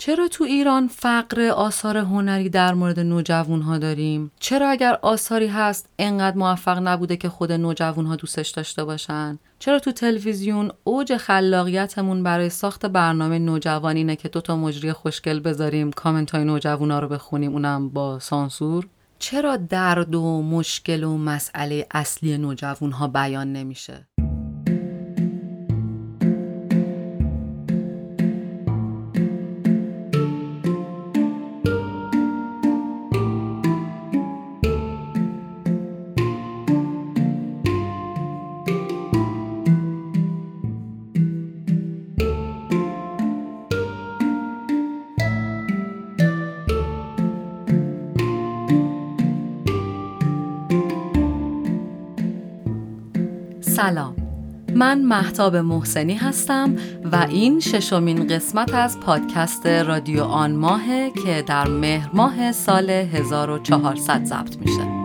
چرا تو ایران فقر آثار هنری در مورد نوجوان ها داریم؟ چرا اگر آثاری هست انقدر موفق نبوده که خود نوجوان ها دوستش داشته باشن؟ چرا تو تلویزیون اوج خلاقیتمون برای ساخت برنامه نوجوانینه که دوتا مجری خوشگل بذاریم کامنت های نوجوان ها رو بخونیم اونم با سانسور؟ چرا درد و مشکل و مسئله اصلی نوجوان ها بیان نمیشه؟ سلام. من محتاب محسنی هستم و این ششمین قسمت از پادکست رادیو آن ماهه که در مهر ماه سال 1400 ضبط میشه.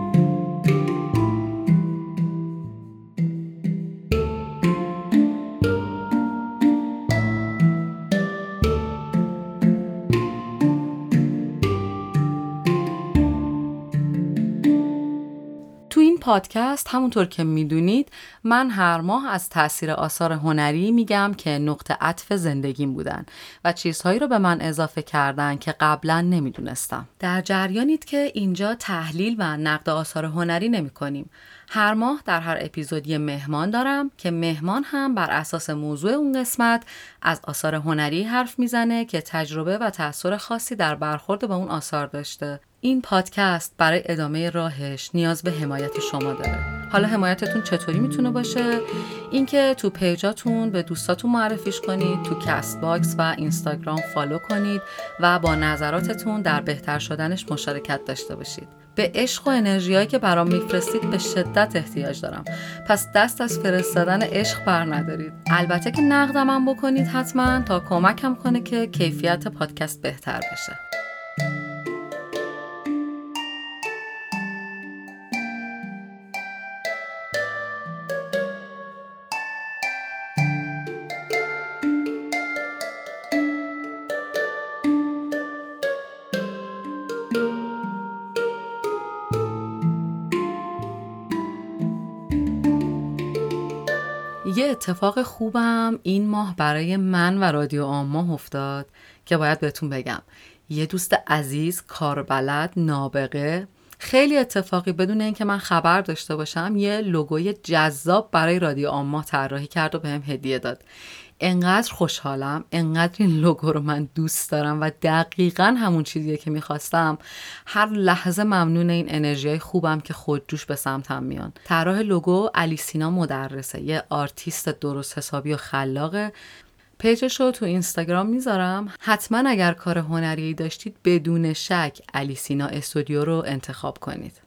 پادکست همونطور که می‌دونید من هر ماه از تاثیر آثار هنری میگم که نقطه عطف زندگیم بودن و چیزهایی رو به من اضافه کردن که قبلا نمی‌دونستم. در جریانید که اینجا تحلیل و نقد آثار هنری نمی کنیم هر ماه در هر اپیزودی مهمان دارم که مهمان هم بر اساس موضوع اون قسمت از آثار هنری حرف می‌زنه که تجربه و تاثیر خاصی در برخورد با اون آثار داشته. این پادکست برای ادامه راهش نیاز به حمایت شما داره. حالا حمایتتون چطوری می‌تونه باشه؟ اینکه تو page اتون به دوستاتون معرفیش کنید تو Castbox و اینستاگرام follow کنید و با نظراتتون در بهتر شدنش مشارکت داشته باشید. به عشق و انرژیایی که برام میفرستید به شدت احتیاج دارم. پس دست از فرستادن عشق بر ندارید. البته که نقدمم بکنید حتما تا کمکم کنه که کیفیت پادکست بهتر بشه. اتفاق خوبم این ماه برای من و رادیو آما افتاد که باید بهتون بگم. یه دوست عزیز کاربلد نابغه. خیلی اتفاقی بدون اینکه من خبر داشته باشم یه لوگوی جذاب برای رادیو آما طراحی کرد و بهم هدیه داد. انقدر خوشحالم انقدر این لوگو رو من دوست دارم و دقیقا همون چیزیه که می‌خواستم. هر لحظه ممنون این انرژی خوبم که خودجوش به سمتم میان. طراح لوگو علی سینا مدرسه یه آرتیست درست حسابی و خلاقه. page ش رو تو اینستاگرام می‌ذارم. حتما اگر کار هنری داشتید بدون شک علی سینا استودیو رو انتخاب کنید.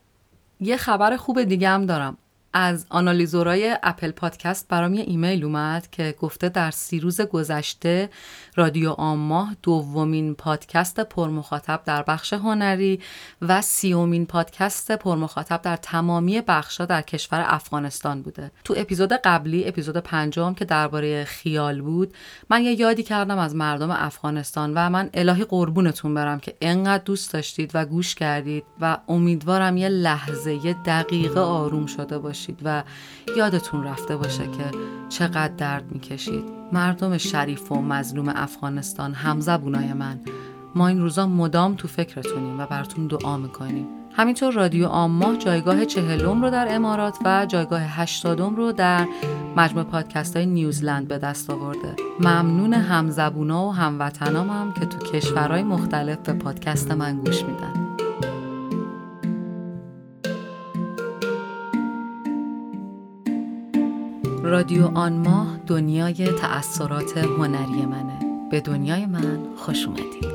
یه خبر خوب دیگه هم دارم. از آنالیزورای Apple Podcast برام یه ایمیل اومد که گفته در سی روز گذشته رادیو آما دومین پادکست پرمخاطب در بخش هنری و سیومین پادکست پرمخاطب در تمامی بخشها در کشور افغانستان بوده. تو اپیزود قبلی اپیزود پنجم که درباره خیال بود من یه یادی کردم از مردم افغانستان و من الهی قربونتون برم که انقدر دوست داشتید و گوش کردید و امیدوارم یه لحظه یه دقیقه آروم شده باشید. و یادتون رفته باشه که چقدر درد می‌کشید. مردم شریف و مظلوم افغانستان همزبونای من. ما این روزا مدام تو فکرتونیم و براتون دعا می‌کنیم. همینطور رادیو آماه جایگاه چهلم رو در امارات و جایگاه هشتادم رو در مجموع پادکست های نیوزلند به دست آورده. ممنون همزبونا و هموطنام هم که تو کشورهای مختلف به پادکست من گوش میدن. رادیو آن ماه دنیای تأثیرات هنری منه. به دنیای من خوش اومدید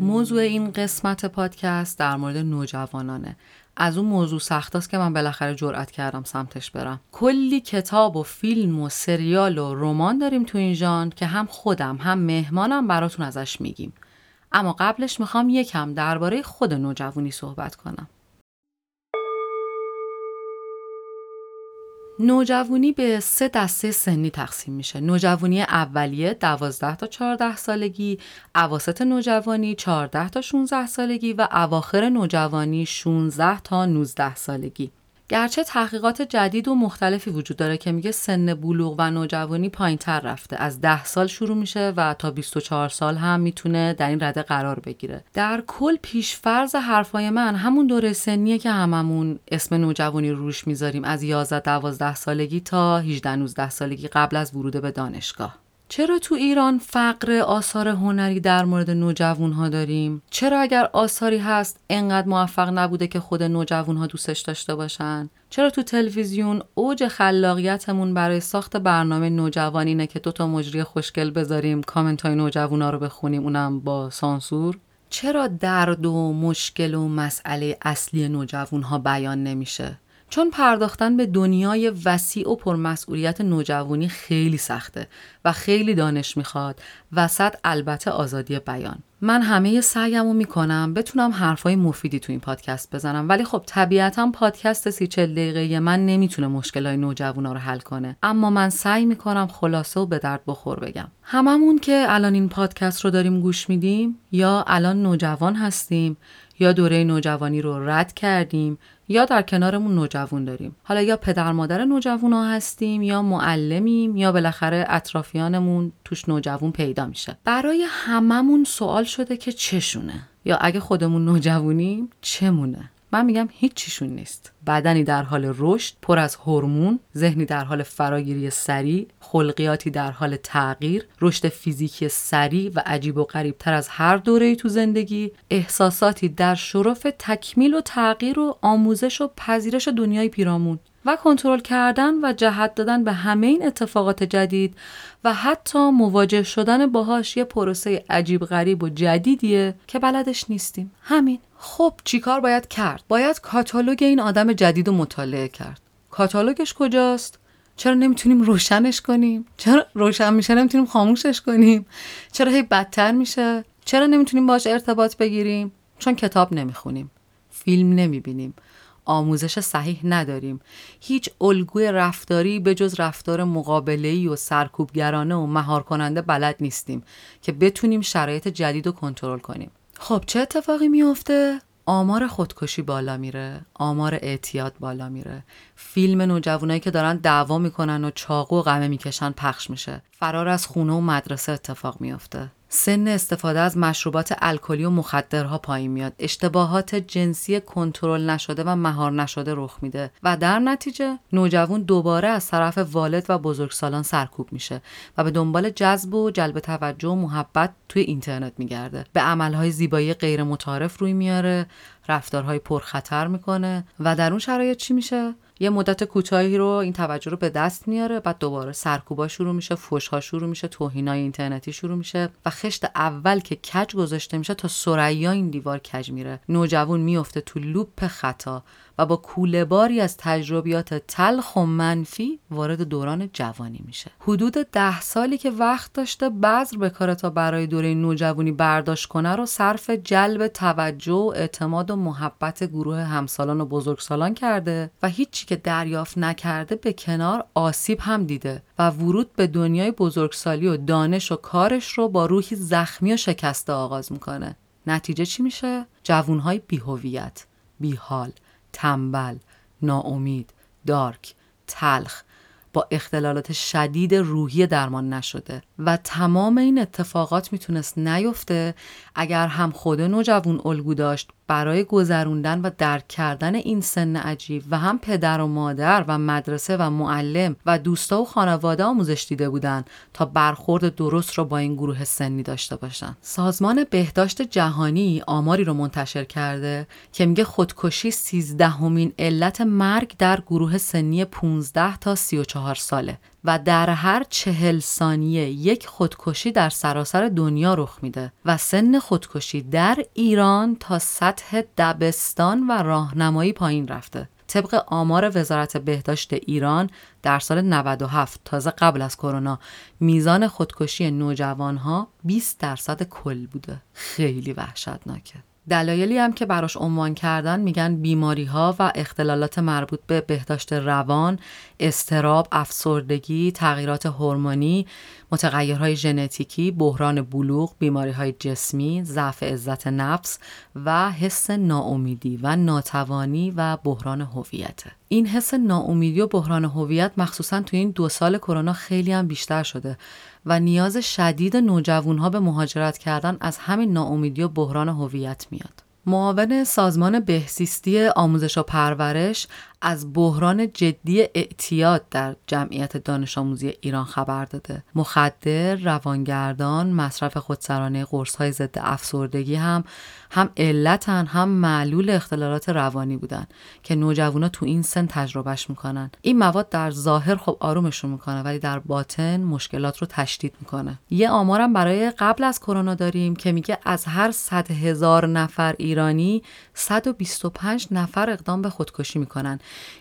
موضوع این قسمت پادکست در مورد نوجوانانه. از اون موضوع سخت است که من بالاخره جرأت کردم سمتش برم. کلی کتاب و فیلم و سریال و رمان داریم تو این ژانر که هم خودم هم مهمانم براتون ازش میگیم. اما قبلش می‌خوام یکم درباره خود نوجوانی صحبت کنم. نوجوانی به سه دسته سنی تقسیم میشه. نوجوانی اولیه 12 تا 14 سالگی اواسط نوجوانی 14 تا 16 سالگی و اواخر نوجوانی 16 تا 19 سالگی. گرچه تحقیقات جدید و مختلفی وجود داره که میگه سن بلوغ و نوجوانی پایین تر رفته. از 10 سال شروع میشه و تا 24 سال هم می‌تونه در این رده قرار بگیره. در کل پیشفرض حرفای من همون دوره سنیه که هممون اسم نوجوانی رو روش می‌ذاریم. از 11 12 سالگی تا 18 19 سالگی قبل از ورود به دانشگاه. چرا تو ایران فقر آثار هنری در مورد نوجوان ها داریم؟ چرا اگر آثاری هست انقدر موفق نبوده که خود نوجوان ها دوستش داشته باشن؟ چرا تو تلویزیون اوج خلاقیتمون برای ساخت برنامه نوجوانینه که دوتا مجری خوشگل بذاریم کامنت های نوجوان ها رو بخونیم اونم با سانسور؟ چرا درد و مشکل و مسئله اصلی نوجوان ها بیان نمیشه؟ چون پرداختن به دنیای وسیع و پرمسئولیت نوجوانی خیلی سخته و خیلی دانش می‌خواد وسط البته آزادی بیان. من همه سعیم رو می‌کنم بتونم حرفای مفیدی تو این پادکست بزنم. ولی خب طبیعتا پادکست سی چل دقیقه من نمی‌تونه مشکلای نوجوانا رو حل کنه. اما من سعی می‌کنم خلاصه و به درد بخور بگم. هممون که الان این پادکست رو داریم گوش میدیم یا الان نوجوان هستیم یا دوره نوجوانی رو رد کردیم یا در کنارمون نوجوان داریم. حالا یا پدر مادر نوجوان ها هستیم یا معلمیم یا بالاخره اطرافیانمون توش نوجوان پیدا میشه. برای هممون سوال شده که چشونه. یا اگه خودمون نوجوانیم چمونه. من میگم هیچ چیشون نیست. بدنی در حال رشد پر از هورمون ذهنی در حال فراگیری سریع خلقیاتی در حال تغییر رشد فیزیکی سریع و عجیب و غریب تر از هر دوره تو زندگی احساساتی در شرف تکمیل و تغییر و آموزش و پذیرش دنیای پیرامون. و کنترل کردن و جهت دادن به همه این اتفاقات جدید و حتی مواجه شدن باهاش یه پروسه عجیب غریب و جدیدیه که بلدش نیستیم. همین. خب چیکار باید کرد؟ باید کاتالوگ این آدم جدید رو مطالعه کرد. کاتالوگش کجاست؟ چرا نمی‌تونیم روشنش کنیم؟ چرا روشن میشه نمی‌تونیم خاموشش کنیم؟ چرا هی بدتر میشه؟ چرا نمی‌تونیم باش ارتباط بگیریم؟ چون کتاب نمی‌خونیم. فیلم نمی‌بینیم. آموزش صحیح نداریم. هیچ الگوی رفتاری به جز رفتار مقابله‌ای و سرکوبگرانه و مهار کننده بلد نیستیم که بتونیم شرایط جدید رو کنترل کنیم. خب چه اتفاقی میافته؟ آمار خودکشی بالا میره آمار اعتیاد بالا میره. فیلم نوجوانایی که دارن دعوا می‌کنن و چاقو و قمه می‌کشن پخش میشه. فرار از خونه و مدرسه اتفاق میافته. سن استفاده از مشروبات الکلی و مخدرها پایین میاد. اشتباهات جنسی کنترل نشده و مهار نشده رخ میده. و در نتیجه نوجوان دوباره از طرف والد و بزرگسالان سرکوب میشه و به دنبال جذب و جلب توجه و محبت توی اینترنت میگرده. به عملهای زیبایی غیر متعارف روی میاره رفتارهای پرخطر می‌کنه و در اون شرایط چی میشه؟ یه مدت کوتاهی رو این توجه رو به دست میاره بعد دوباره سرکوبا شروع میشه فوشها شروع میشه توهینای اینترنتی شروع میشه و خشت اول که کج گذاشته میشه تا سریا این دیوار کج میره. نوجوان میفته تو لوپ خطا. و با کوله باری از تجربیات تلخ و منفی وارد دوران جوانی میشه. حدود ده سالی که وقت داشته بذر به کار تا برای دوره نوجوانی برداشت کنه رو صرف جلب توجه و اعتماد و محبت گروه همسالان و بزرگسالان کرده و هیچی که دریافت نکرده به کنار آسیب هم دیده و ورود به دنیای بزرگسالی و دانش و کارش رو با روحی زخمی و شکسته آغاز می‌کنه. نتیجه چی میشه؟ جوونهای بیهویت، بیحال، تنبل، ناامید، دارک، تلخ. با اختلالات شدید روحی درمان نشده و تمام این اتفاقات می‌تونست نیفته اگر هم خود نوجوان الگو داشت برای گذروندن و درک کردن این سن عجیب و هم پدر و مادر و مدرسه و معلم و دوستا و خانواده آموزش دیده بودند تا برخورد درست رو با این گروه سنی داشته باشن سازمان بهداشت جهانی آماری رو منتشر کرده که میگه خودکشی سیزدهمین علت مرگ در گروه سنی 15 تا 34 ساله. و در هر چهل ثانیه یک خودکشی در سراسر دنیا رخ میده و سن خودکشی در ایران تا سطح دبستان و راهنمایی پایین رفته. طبق آمار وزارت بهداشت ایران در سال 97 تازه قبل از کرونا میزان خودکشی نوجوانها 20 درصد کل بوده. خیلی وحشتناکه. دلایلی هم که براش عنوان کردن میگن بیماری ها و اختلالات مربوط به بهداشت روان، استراب، افسردگی، تغییرات هورمونی، متغیرهای ژنتیکی، بحران بلوغ، بیماری های جسمی، ضعف عزت نفس و حس ناامیدی و ناتوانی و بحران هویت. این حس ناامیدی و بحران هویت مخصوصا تو این دو سال کرونا خیلی هم بیشتر شده و نیاز شدید نوجوانها به مهاجرت کردن از همین ناامیدی و بحران هویت میاد. معاون سازمان بهزیستی آموزش و پرورش از بحران جدی اعتیاد در جمعیت دانش آموزی ایران خبر داده. مخدر، روانگردان، مصرف خودسرانه قرص های ضد افسردگی هم هم علتن هم معلول اختلالات روانی بودن که نوجوانا تو این سن تجربهش می‌کنن. این مواد در ظاهر خب آرومشون می‌کنه ولی در باطن مشکلات رو تشدید می‌کنه. یه آمارم برای قبل از کرونا داریم که میگه از هر 100 هزار نفر ایرانی 125 نفر اقدام به خودکشی می‌کنن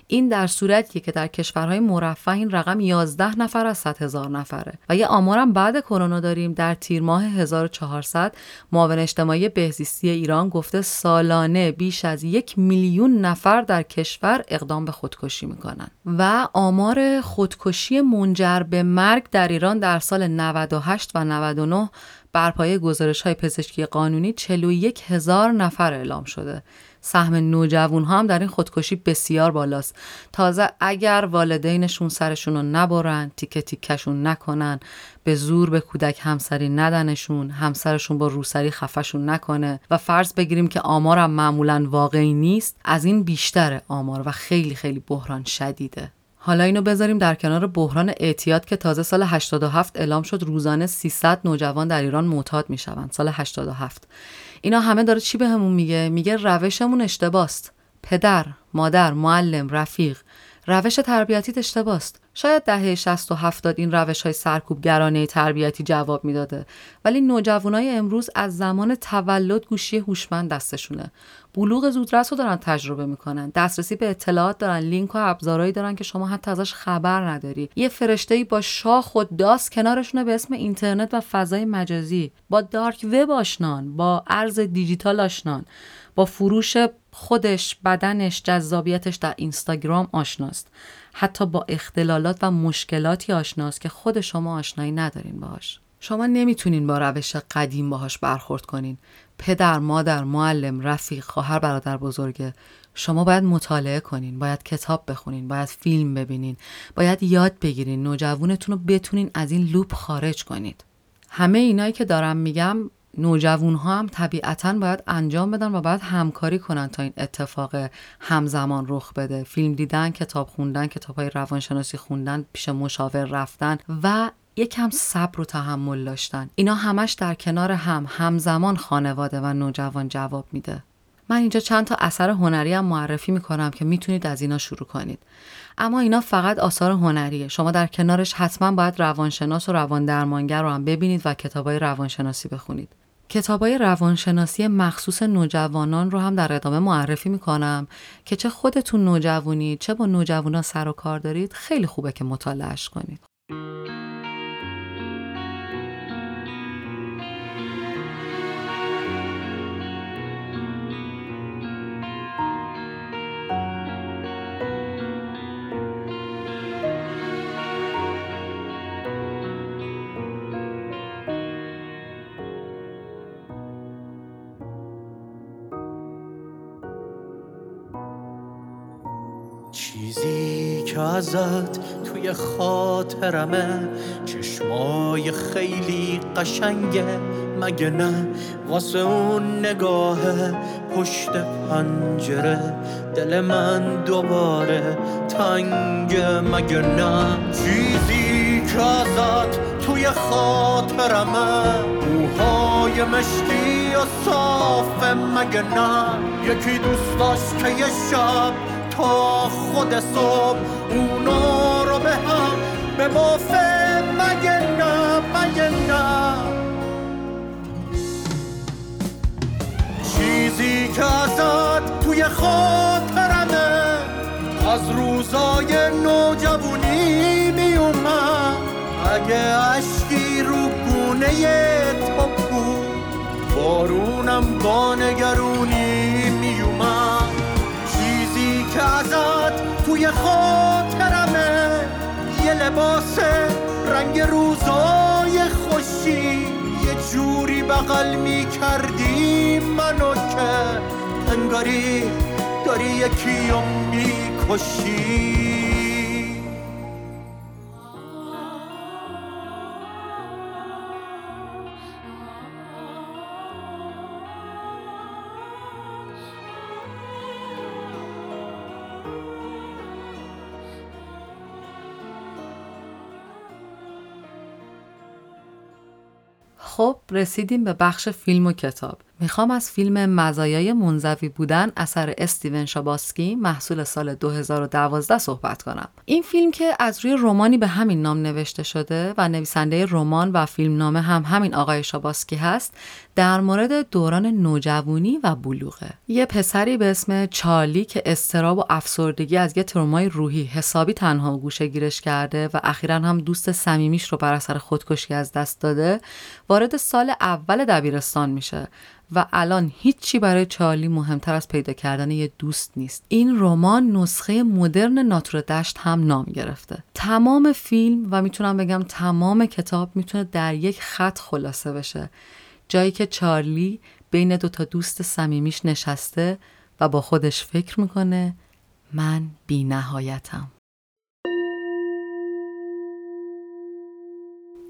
این در صورتیه که در کشورهای مرفه این رقم 11 نفر از 100 هزار نفره. و یه آمارم بعد کرونا داریم. در تیر ماه 1400 معاون اجتماعی بهزیستی ایران گفته سالانه بیش از یک میلیون نفر در کشور اقدام به خودکشی می‌کنن و آمار خودکشی منجر به مرگ در ایران در سال 98 و 99 بر پایه گزارش های پزشکی قانونی 41 هزار نفر اعلام شده. سهم نوجوان هم در این خودکشی بسیار بالاست. تازه اگر والدینشون سرشون رو نبرن تیکه تیکشون نکنن به زور به کودک همسری ندنشون همسرشون با روسری خفشون نکنه و فرض بگیریم که آمارم معمولا واقعی نیست از این بیشتر آمار و خیلی خیلی بحران شدیده. حالا اینو بذاریم در کنار بحران اعتیاد که تازه سال 87 اعلام شد روزانه 300 نوجوان در ایران معتاد می‌شوند. سال 87 اینا همه داره چی بهمون به میگه؟ میگه روشمون اشتباست. پدر مادر معلم رفیق. روش تربیتی اشتباست. شاید دهه 60 و 70 این روش های سرکوبگرانه تربیتی جواب می‌داده. ولی نوجوانای امروز از زمان تولد گوشی هوشمند دستشونه. بلوغ زودرس رو دارن تجربه می‌کنن. دسترسی به اطلاعات دارن لینک و ابزارهایی دارن که شما حتی ازش خبر نداری. یه فرشته با شاخ و داس کنارشونه به اسم اینترنت و فضای مجازی. با دارک وب آشنان با ارز دیجیتال آشنان با فروش خودش بدنش جذابیتش در اینستاگرام آشناست. حتی با اختلالات و مشکلاتی آشناست که خود شما آشنایی ندارین باهاش. شما نمی‌تونین با روش قدیم باهاش برخورد کنین. پدر مادر معلم رفیق خواهر برادر بزرگه شما باید مطالعه کنین باید کتاب بخونین باید فیلم ببینین باید یاد بگیرین نوجوانتون رو بتونین از این لوپ خارج کنید. همه اینایی که دارم میگم نوجوان ها هم طبیعتا باید انجام بدن و باید همکاری کنن تا این اتفاق همزمان رخ بده. فیلم دیدن کتاب خوندن کتاب های روانشناسی خوندن پیش مشاور رفتن و یکم صبر و تحمل داشتن. اینا همش در کنار هم همزمان خانواده و نوجوان جواب میده. من اینجا چند تا اثر هنری هم معرفی می‌کنم که می‌تونید از اینا شروع کنید. اما اینا فقط آثار هنریه. شما در کنارش حتما باید روانشناس و روان درمانگر رو هم ببینید و کتابای روانشناسی بخونید. کتابای روانشناسی مخصوص نوجوانان رو هم در ادامه معرفی می‌کنم که چه خودتون نوجوانی چه با نوجوانا سر و کار دارید خیلی خوبه که مطالعهش کنید. ازت توی خاطرمه چشمای خیلی قشنگه. مگه نه؟ واسه اون نگاه پشت پنجره دل من دوباره تنگه. مگه نه؟ چیزی که ازت توی خاطرمه موهای مشکی و صافه مگه نه؟ یکی دوست داشت که یه شب تا خود صبح اونا رو به هم به بافه مگه نه مگه نه. چیزی که ازت توی خاطرمه از روزای نوجوانی میومد. اگه اشکی رو گونه تو بود بارونم با نگرونی میومد. چیزی که ازت توی خاطرمه یه لباس رنگ روزای خوشی. یه جوری بغل می‌کردی منو که انگاری داری یکی می‌کشی خب رسیدیم به بخش فیلم و کتاب. می‌خوام از فیلم مزایای منزوی بودن اثر استیون شاباسکی محصول سال 2012 صحبت کنم. این فیلم که از روی رومانی به همین نام نوشته شده و نویسنده رمان و فیلمنامه هم همین آقای شاباسکی هست در مورد دوران نوجوانی و بلوغه. یه پسری به اسم چارلی که استراب و افسردگی از یه ترومای روحی حسابی تنها گوشه گیرش کرده و اخیرا هم دوست صمیمیش رو بر اثر خودکشی از دست داده وارد سال اول دبیرستان میشه. و الان هیچی برای چارلی مهمتر از پیدا کردن یه دوست نیست. این رمان نسخه مدرن ناتور دشت هم نام گرفته. تمام فیلم و می‌تونم بگم تمام کتاب می‌تونه در یک خط خلاصه بشه. جایی که چارلی بین دوتا دوست صمیمیش نشسته و با خودش فکر می‌کنه من بی نهایتم.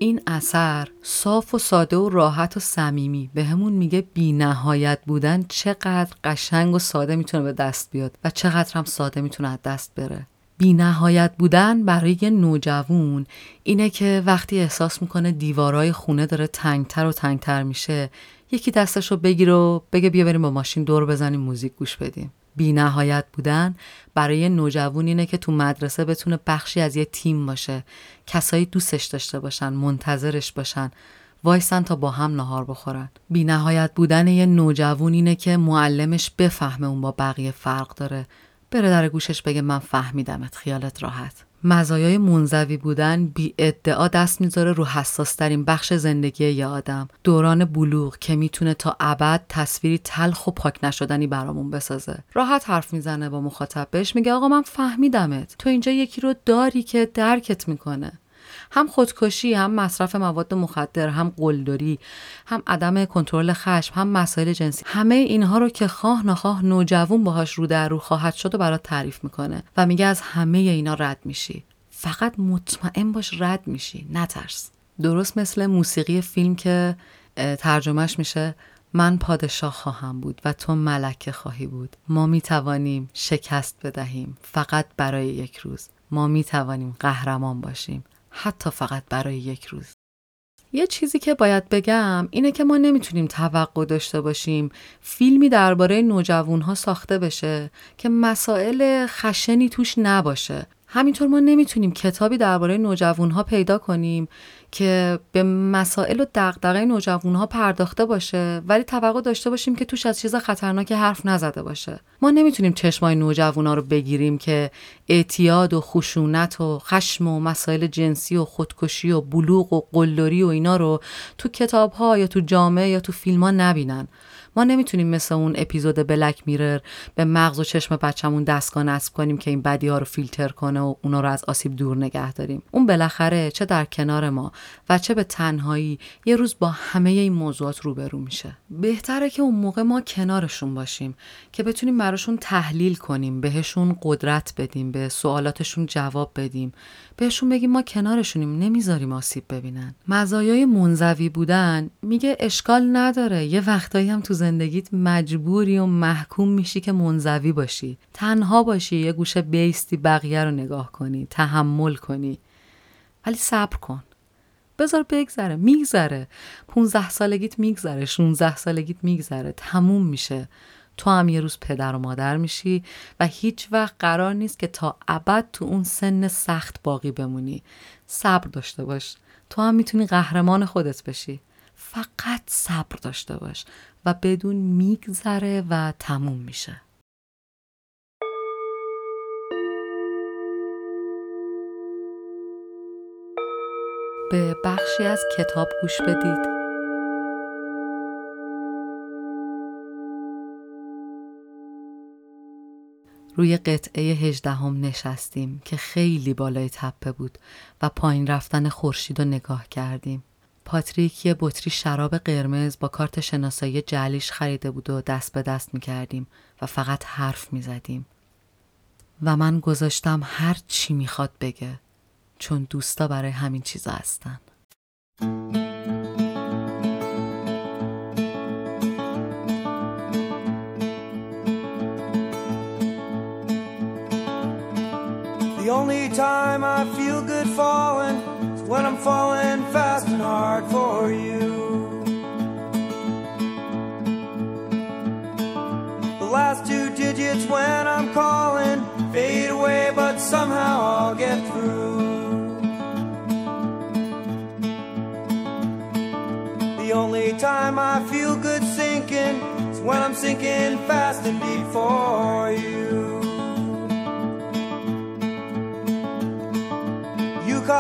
این اثر صاف و ساده و راحت و صمیمی همون میگه بی نهایت بودن چقدر قشنگ و ساده می‌تونه به دست بیاد و چقدر هم ساده می‌تونه از دست بره. بی نهایت بودن برای یه نوجوون اینه که وقتی احساس می‌کنه دیوارای خونه داره تنگتر و تنگتر میشه یکی دستش رو بگیر و بگه بیا بریم با ماشین دور بزنیم موزیک گوش بدیم بی نهایت بودن برای نوجوان اینه که تو مدرسه بتونه بخشی از یه تیم باشه. کسایی دوستش داشته باشن منتظرش باشن. وایسن تا با هم نهار بخورن. بی نهایت بودن یه نوجوان اینه که معلمش بفهمه اون با بقیه فرق داره. بره در گوشش بگه من فهمیدمت خیالت راحت. مزایای منزوی بودن بی ادعا دست می‌ذاره رو حساس ترین بخش زندگی یه آدم. دوران بلوغ که می‌تونه تا ابد تصویری تلخ و پاک نشدنی برامون بسازه. راحت حرف می‌زنه با مخاطب بهش میگه آقا من فهمیدمت. تو اینجا یکی رو داری که درکت می‌کنه. هم خودکشی هم مصرف مواد مخدر هم قلدری هم عدم کنترل خشم هم مسائل جنسی. همه اینها رو که خواه نخواه نوجوان باهاش رو در رو خواهد شد و برات تعریف می‌کنه و میگه از همه اینا رد میشی. فقط مطمئن باش رد میشی نترس. درست مثل موسیقی فیلم که ترجمهش میشه من پادشاه خواهم بود و تو ملکه خواهی بود. ما می توانیم شکست بدهیم فقط برای یک روز. ما می توانیم قهرمان باشیم. حتی فقط برای یک روز. یه چیزی که باید بگم اینه که ما نمی‌تونیم توقع داشته باشیم فیلمی درباره نوجوانها ساخته بشه که مسائل خشنی توش نباشه. همینطور ما نمی‌تونیم کتابی درباره نوجوانها پیدا کنیم که به مسائل و دغدغه نوجوانها پرداخته باشه ولی توقع داشته باشیم که توش از چیز خطرناکی حرف نزده باشه. ما نمی‌تونیم چشمای نوجوانا رو بگیریم که اعتیاد و خشونت و خشم و مسائل جنسی و خودکشی و بلوغ و قلدری و اینا رو تو کتاب ها یا تو جامعه یا تو فیلم ها نبینن. ما نمی‌تونیم مثل اون اپیزود بلک میرر به مغز و چشم بچه‌مون دستگاه نصب کنیم که این بدی ها رو فیلتر کنه و اونا رو از آسیب دور نگه داریم. اون بالاخره چه در کنار ما و چه به تنهایی یه روز با همه این موضوعات روبرو میشه. بهتره که اون موقع ما کنارشون باشیم که بتونیم براشون تحلیل کنیم بهشون قدرت بدیم به سوالاتشون جواب بدیم. بهشون بگیم ما کنارشونیم نمی‌ذاریم آسیب ببینن. مزایای منزوی بودن میگه اشکال نداره. یه وقتایی هم تو زندگیت مجبوری و محکوم میشی که منزوی باشی. تنها باشی یه گوشه بیستی بقیه رو نگاه کنی تحمل کنی. ولی صبر کن. بذار بگذره میگذره. 15 سالگیت میگذره 16 سالگیت میگذره. تموم میشه. تو هم یه روز پدر و مادر میشی و هیچ وقت قرار نیست که تا ابد تو اون سن سخت باقی بمونی. صبر داشته باش. تو هم می‌تونی قهرمان خودت بشی. فقط صبر داشته باش و بدون میگذره و تموم میشه. به بخشی از کتاب گوش بدید. روی قطعه هجدهم نشستیم که خیلی بالای تپه بود و پایین رفتن خورشید رو نگاه کردیم. پاتریک یه بطری شراب قرمز با کارت شناسایی جلیش خریده بود و دست به دست می کردیم و فقط حرف می زدیم. و من گذاشتم هر چی می‌خواد بگه چون دوستا برای همین چیزا هستن. Time I feel good falling is when I'm falling fast and hard for you. The last two digits when I'm calling fade away, but somehow I'll get through. The only time I feel good sinking is when I'm sinking fast and deep for you.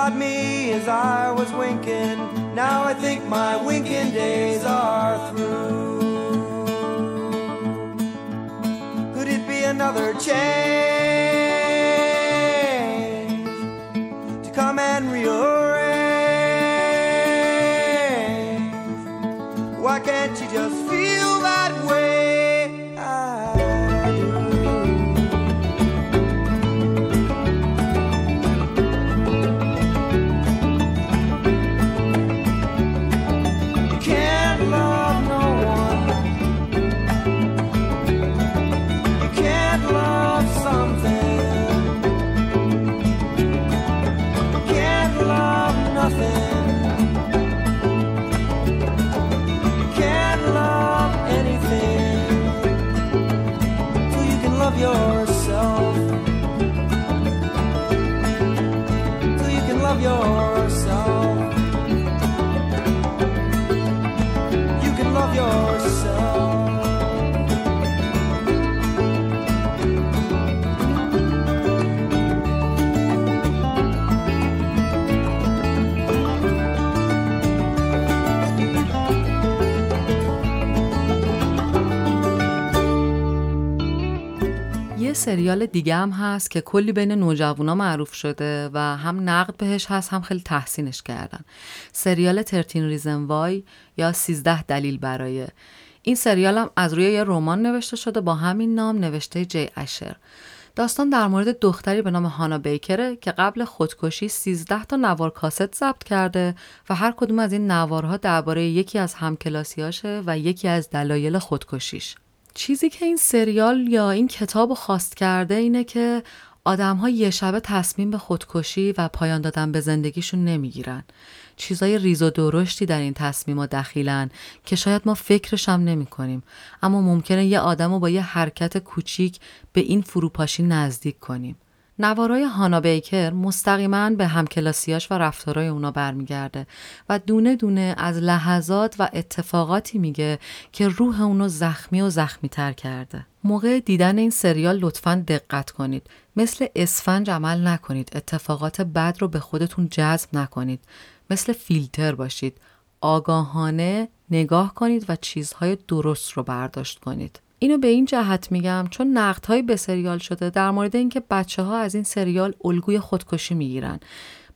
Caught me as I was winking. Now I think my winking days are through. Could it be another change to come and rearrange? سریال دیگه هم هست که کلی بین نوجوانا معروف شده و هم نقد بهش هست هم خیلی تحسینش کردن. سریال ترتین ریزن وای یا 13 دلیل برای. این سریال هم از روی یه رمان نوشته شده با همین نام نوشته جی اشر. داستان در مورد دختری به نام هانا بیکره که قبل خودکشی 13 تا نوار کاست ضبط کرده و هر کدوم از این نوارها درباره یکی از همکلاسیاشه و یکی از دلایل خودکشیش. چیزی که این سریال یا این کتاب خواست کرده اینه که آدم ها یه شبه تصمیم به خودکشی و پایان دادن به زندگیشون نمی‌گیرن. چیزای ریز و درشتی در این تصمیم دخیلن که شاید ما فکرش هم نمی کنیم. اما ممکنه یه آدم رو با یه حرکت کوچیک به این فروپاشی نزدیک کنیم. نوارای هانا بیکر مستقیما به همکلاسیاش و رفتارای اونا برمیگرده و دونه دونه از لحظات و اتفاقاتی میگه که روح اونو زخمی و زخمی تر کرده. موقع دیدن این سریال لطفا دقت کنید. مثل اسفنج عمل نکنید. اتفاقات بد رو به خودتون جذب نکنید. مثل فیلتر باشید. آگاهانه نگاه کنید و چیزهای درست رو برداشت کنید. اینو به این جهت میگم چون نقدهایی به سریال شده در مورد اینکه بچه ها از این سریال الگوی خودکشی می‌گیرن.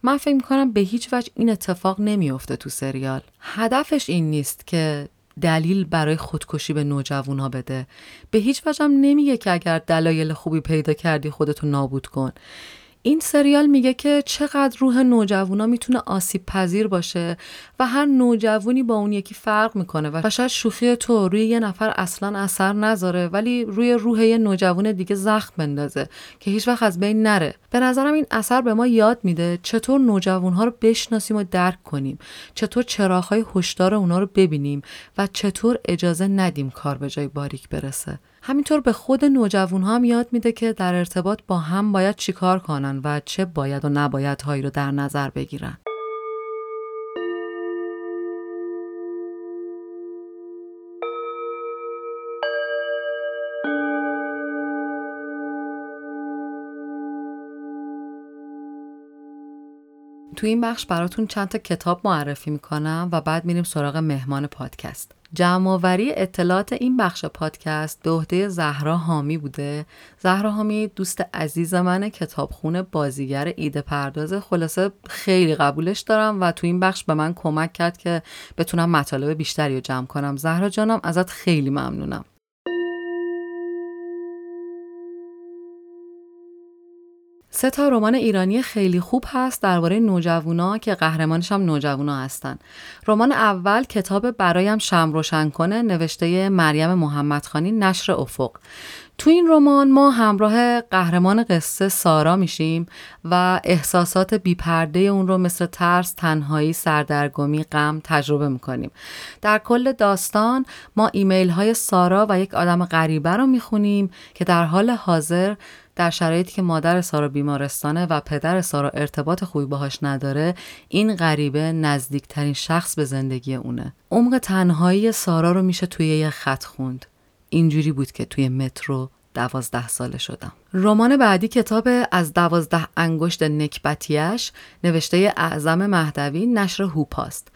من فکر می‌کنم به هیچ وجه این اتفاق نمیافته تو سریال. هدفش این نیست که دلیل برای خودکشی به نوجوان ها بده. به هیچ وجه هم نمیگه که اگر دلایل خوبی پیدا کردی خودتو نابود کن. این سریال میگه که چقدر روح نوجوانا می‌تونه آسیب پذیر باشه و هر نوجوانی با اون یکی فرق می‌کنه و شاید شوخی تو روی یه نفر اصلا اثر نذاره ولی روی روح یه نوجوان دیگه زخم بندازه که هیچ وقت از بین نره. به نظرم این اثر به ما یاد میده چطور نوجوانها رو بشناسیم و درک کنیم چطور چراغهای هشدار اونا رو ببینیم و چطور اجازه ندیم کار به جای باریک برسه. همینطور به خود نوجوان هم یاد میده که در ارتباط با هم باید چیکار کنن و چه باید و نباید هایی رو در نظر بگیرن. تو این بخش براتون چند تا کتاب معرفی می‌کنم و بعد میریم سراغ مهمان پادکست. جمعآوری اطلاعات این بخش پادکست به عهده زهرا حامی بوده. زهرا حامی دوست عزیز من کتابخونه بازیگر ایده پرداز. خلاصه خیلی قبولش دارم و تو این بخش به من کمک کرد که بتونم مطالب بیشتری رو جمع کنم. زهرا جانم ازت خیلی ممنونم. سه تا رمان ایرانی خیلی خوب هست درباره نوجوانا که قهرمانش هم نوجوانا هستن. رمان اول کتاب برایم شم روشن کنه نوشته مریم محمدخانی نشر افق. تو این رمان ما همراه قهرمان قصه سارا میشیم و احساسات بیپرده اون رو مثل ترس، تنهایی، سردرگمی، غم تجربه می‌کنیم. در کل داستان ما ایمیل های سارا و یک آدم غریبه رو می‌خونیم که در حال حاضر در شرایطی که مادر سارا بیمارستانه و پدر سارا ارتباط خوبی باهاش نداره این غریبه نزدیکترین شخص به زندگی اونه عمق تنهایی سارا رو میشه توی یه خط خوند اینجوری بود که توی مترو دوازده ساله شدم. رمان بعدی کتاب از دوازده انگشت نکبتیش نوشته اعظم مهدوی نشر هوپاست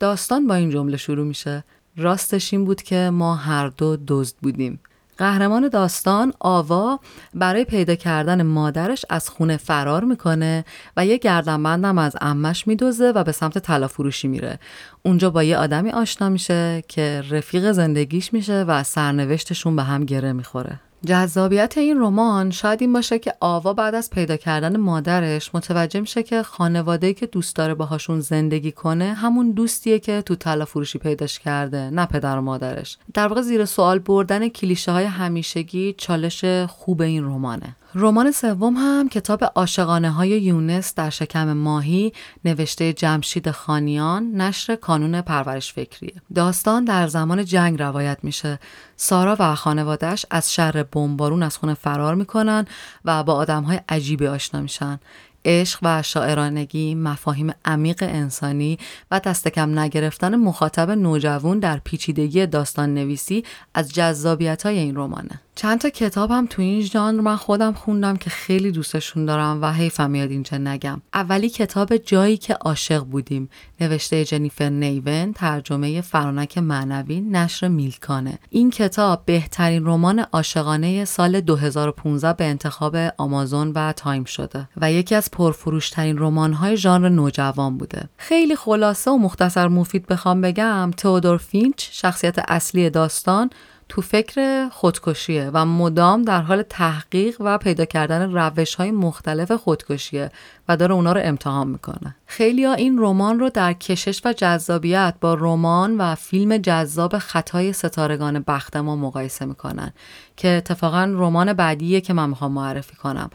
داستان با این جمله شروع میشه. راستش این بود که ما هر دو دزد بودیم. قهرمان داستان آوا برای پیدا کردن مادرش از خونه فرار می‌کنه و یه گردنبندم از امش میدوزه و به سمت طلا فروشی میره. اونجا با یه آدمی آشنا میشه که رفیق زندگیش میشه و سرنوشتشون به هم گره می‌خوره. جذابیت این رمان شاید این باشه که آوا بعد از پیدا کردن مادرش متوجه میشه که خانواده‌ای که دوست داره باهاشون زندگی کنه همون دوستیه که تو طلا فروشی پیداش کرده نه پدر و مادرش. در واقع زیر سوال بردن کلیشه های همیشگی چالش خوب این رمانه. رمان سوم هم کتاب عاشقانه های یونس در شکم ماهی نوشته جمشید خانیان نشر کانون پرورش فکریه داستان در زمان جنگ روایت میشه. سارا و خانوادهش از شر بمبارون از خونه فرار می‌کنن و با آدم های عجیبی آشنا میشن. عشق و شاعرانگی، مفاهیم عمیق انسانی و دست کم نگرفتن مخاطب نوجوان در پیچیدگی داستان نویسی از جذابیت های این رمانه. چند تا کتاب هم تو این ژانر من خودم خوندم که خیلی دوستشون دارم و حیفم میاد اینجا نگم. اولی کتاب جایی که عاشق بودیم. نوشته جنیفر نیون ترجمه فرانک معنوی نشر میلکانه. این کتاب بهترین رمان عاشقانه سال 2015 به انتخاب آمازون و تایم شده و یکی از پرفروشترین رمان‌های ژانر نوجوان بوده خیلی خلاصه و مختصر مفید بخوام بگم تئودور فینچ شخصیت اصلی داستان تو فکر خودکشیه و مدام در حال تحقیق و پیدا کردن روش های مختلف خودکشیه و داره اونا رو امتحان می‌کنه. خیلی ها این رمان رو در کشش و جذابیت با رمان و فیلم جذاب خطای ستارگان بخت ما مقایسه می‌کنن که اتفاقا رمان بعدیه که من می‌خوام معرفی کنم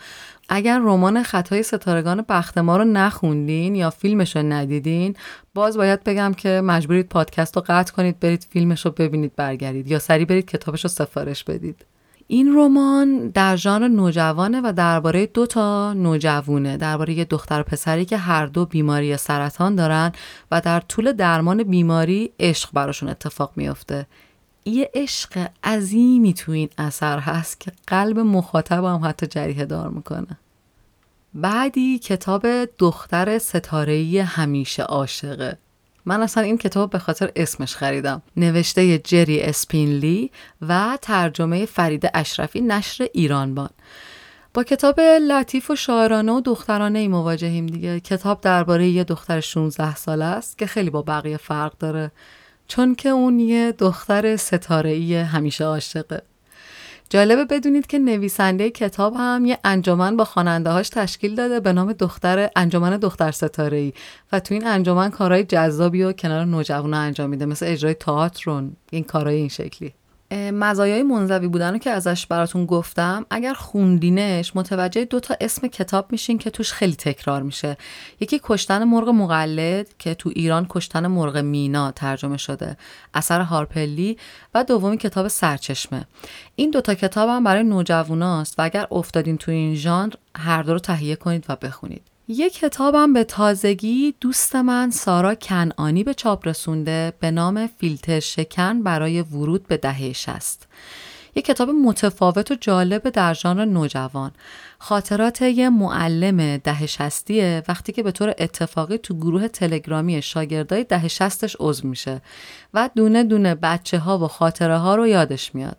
اگر رمان خطای ستارگان بخت ما رو نخوندین یا فیلمش رو ندیدین باز باید بگم که مجبورید پادکست رو قطع کنید برید فیلمش رو ببینید برگردید یا سری برید کتابش رو سفارش بدید. این رمان در ژانر نوجوانه و درباره دو تا نوجوونه درباره یه دختر و پسری که هر دو بیماری سرطان دارن و در طول درمان بیماری عشق براشون اتفاق میافته. یه عشق عظیمی تو این اثر هست که قلب مخاطب هم حتی جریه دار می‌کنه. بعدی کتاب دختر ستارهی همیشه عاشقه. من اصلا این کتاب به خاطر اسمش خریدم. نوشته جری اسپینلی و ترجمه فرید اشرفی نشر ایرانبان. با کتاب لطیف و شاعرانه و دخترانه ای مواجهیم دیگه. کتاب درباره یه دختر 16 ساله است که خیلی با بقیه فرق داره. چون که اون یه دختر ستاره ای همیشه عاشقه. جالبه بدونید که نویسنده کتاب هم یه انجمن با خواننده هاش تشکیل داده به نام دختر انجمن دختر ستاره ای و تو این انجمن کارهای جذابی و کنار نوجوانا انجام میده مثل اجرای تئاتر این کارهای این شکلی. مزایای منزوی بودن رو که ازش براتون گفتم اگر خوندینش متوجه دو تا اسم کتاب میشین که توش خیلی تکرار میشه. یکی کشتن مرغ مقلد که تو ایران کشتن مرغ مینا ترجمه شده. اثر هارپلی و دومی کتاب سرچشمه. این دوتا کتاب هم برای نوجواناست و اگر افتادین تو این ژانر هر دو رو تهیه کنید و بخونید. یک کتابم به تازگی دوست من سارا کنعانی به چاپ رسونده به نام فیلتر شکن برای ورود به دهه شست. یه کتاب متفاوت و جالب در ژانر نوجوان خاطرات یه معلم ده شستیه وقتی که به طور اتفاقی تو گروه تلگرامی شاگردای ده شستش عضو میشه و دونه دونه بچه ها و خاطره ها رو یادش میاد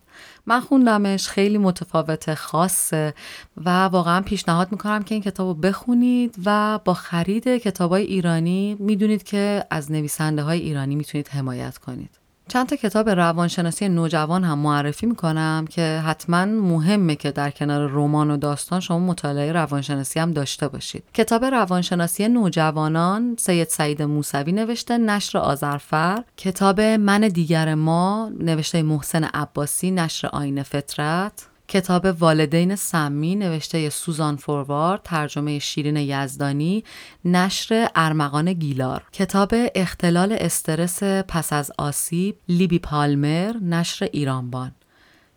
من خوندمش خیلی متفاوت خاصه و واقعا پیشنهاد می‌کنم که این کتاب رو بخونید و با خرید کتاب های ایرانی می‌دونید که از نویسنده های ایرانی می‌تونید حمایت کنید. چند تا کتاب روانشناسی نوجوان هم معرفی می‌کنم که حتما مهمه که در کنار رمان و داستان شما مطالعه روانشناسی هم داشته باشید. کتاب روانشناسی نوجوانان سید سعید موسوی نوشته نشر آذرفر، کتاب من دیگر ما نوشته محسن عباسی نشر آین فطرت، کتاب والدین سمی نوشته سوزان فوروارد ترجمه شیرین یزدانی نشر ارمغان گیلار. کتاب اختلال استرس پس از آسیب لیبی پالمر نشر ایرانبان.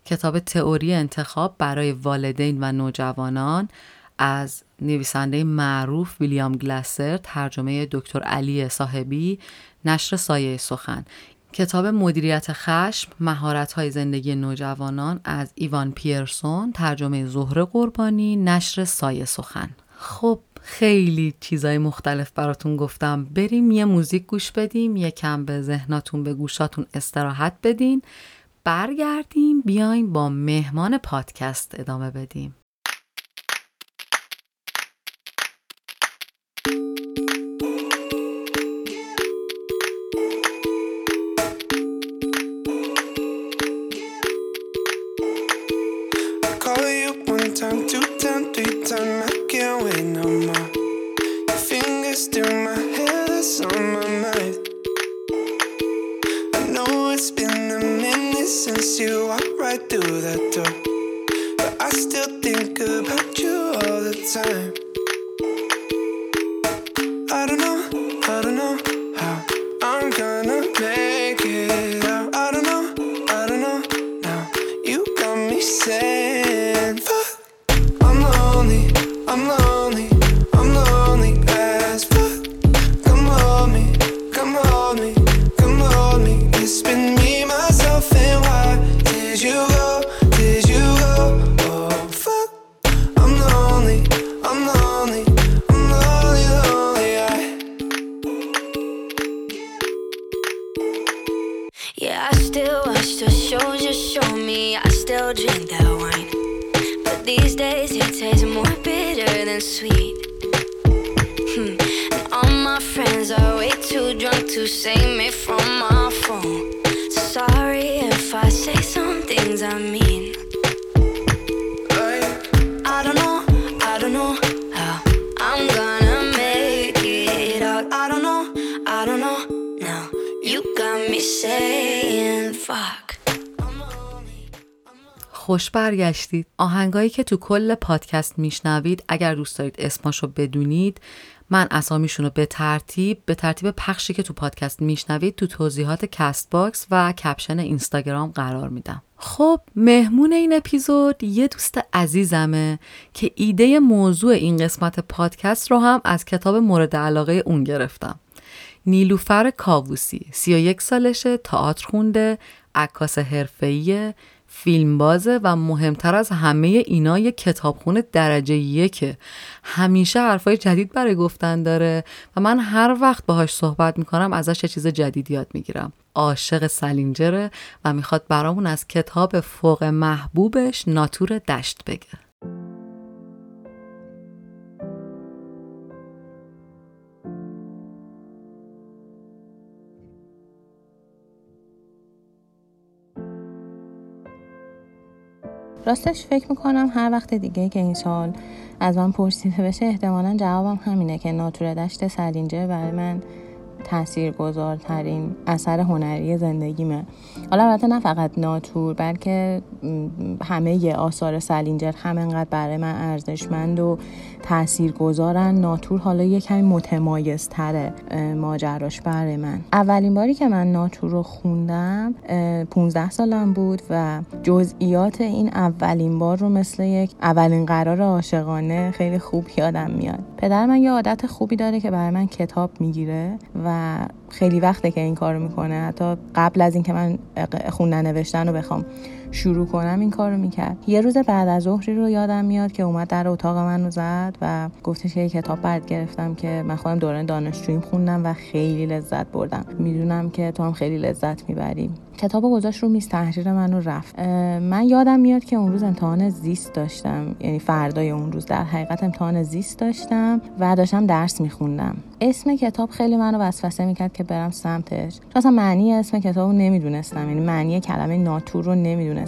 کتاب تئوری انتخاب برای والدین و نوجوانان از نویسنده معروف ویلیام گلاسر ترجمه دکتر علی صاحبی نشر سایه سخن. کتاب مدیریت خشم مهارت های زندگی نوجوانان از ایوان پیرسون ترجمه زهره قربانی نشر سایه سخن. خب خیلی چیزای مختلف براتون گفتم. بریم یه موزیک گوش بدیم یکم به ذهناتون به گوشاتون استراحت بدین. برگردیم بیایم با مهمان پادکست ادامه بدیم. show me I still drink that wine. But these days it tastes more bitter than sweet. Hmm. And all my friends are way too drunk to save me from my phone. Sorry if I say some things I mean. خوش برگشتید. آهنگایی که تو کل پادکست میشنوید اگر دوست دارید اسماشو بدونید من اسامیشون رو به ترتیب به ترتیب پخشی که تو پادکست میشنوید تو توضیحات Castbox و caption اینستاگرام قرار میدم. خب مهمون این اپیزود یه دوست عزیزمه که ایده موضوع این قسمت پادکست رو هم از کتاب مورد علاقه اون گرفتم. نیلوفر کاووسی 31 سالشه تئاتر خونده عکاس حرفه‌ایه فیلمبازه و مهمتر از همه اینا یه کتابخونه درجه یکه. همیشه حرفای جدید برای گفتن داره و من هر وقت باهاش صحبت می‌کنم ازش یه چیز جدید یاد می‌گیرم. عاشق سلینجره و می‌خواد برامون از کتاب فوق محبوبش ناتور دشت بگه. راستش فکر می‌کنم هر وقت دیگه که این سال از من پرسیده بشه احتمالا جوابم همینه که ناتور دشت سلینجر برای من تاثیرگذارترین اثر هنری زندگیمه حالا البته نه فقط ناتور بلکه همه آثار سلینجر همینقدر برای من ارزشمند و تاثیرگذارن. ناتور حالا یه کمی متمایزتره ماجراش برای من. اولین باری که من ناتور رو خوندم 15 سالم بود و جزئیات این اولین بار رو مثل یک اولین قرار عاشقانه خیلی خوب یادم میاد. پدر من یه عادت خوبی داره که برای من کتاب می‌گیره و خیلی وقته که این کارو می‌کنه. حتی قبل از اینکه من خوندن نوشتن رو بخوام. شروع کنم این کارو می‌کرد. یه روز بعد از ظهری رو یادم میاد که اومد در اتاق من رو زد و گفتش که کتاب برد گرفتم که من خودم دوران دانشجوییم خوندم و خیلی لذت بردم. می‌دونم که تو هم خیلی لذت می‌بری. کتاب گذاشت رو میز تحریر من رو رفت من یادم میاد که اون روز امتحان زیست داشتم. یعنی فردای اون روز در حقیقت امتحان زیست داشتم و داشتم درس میخوندم. اسم کتاب خیلی منو وسوسه می‌کرد که برم سمتش. چون اصلا معنی اسم کتاب رو نمی‌دونستم. یعنی معنی کلمه ناتور رو نمی‌دونستم.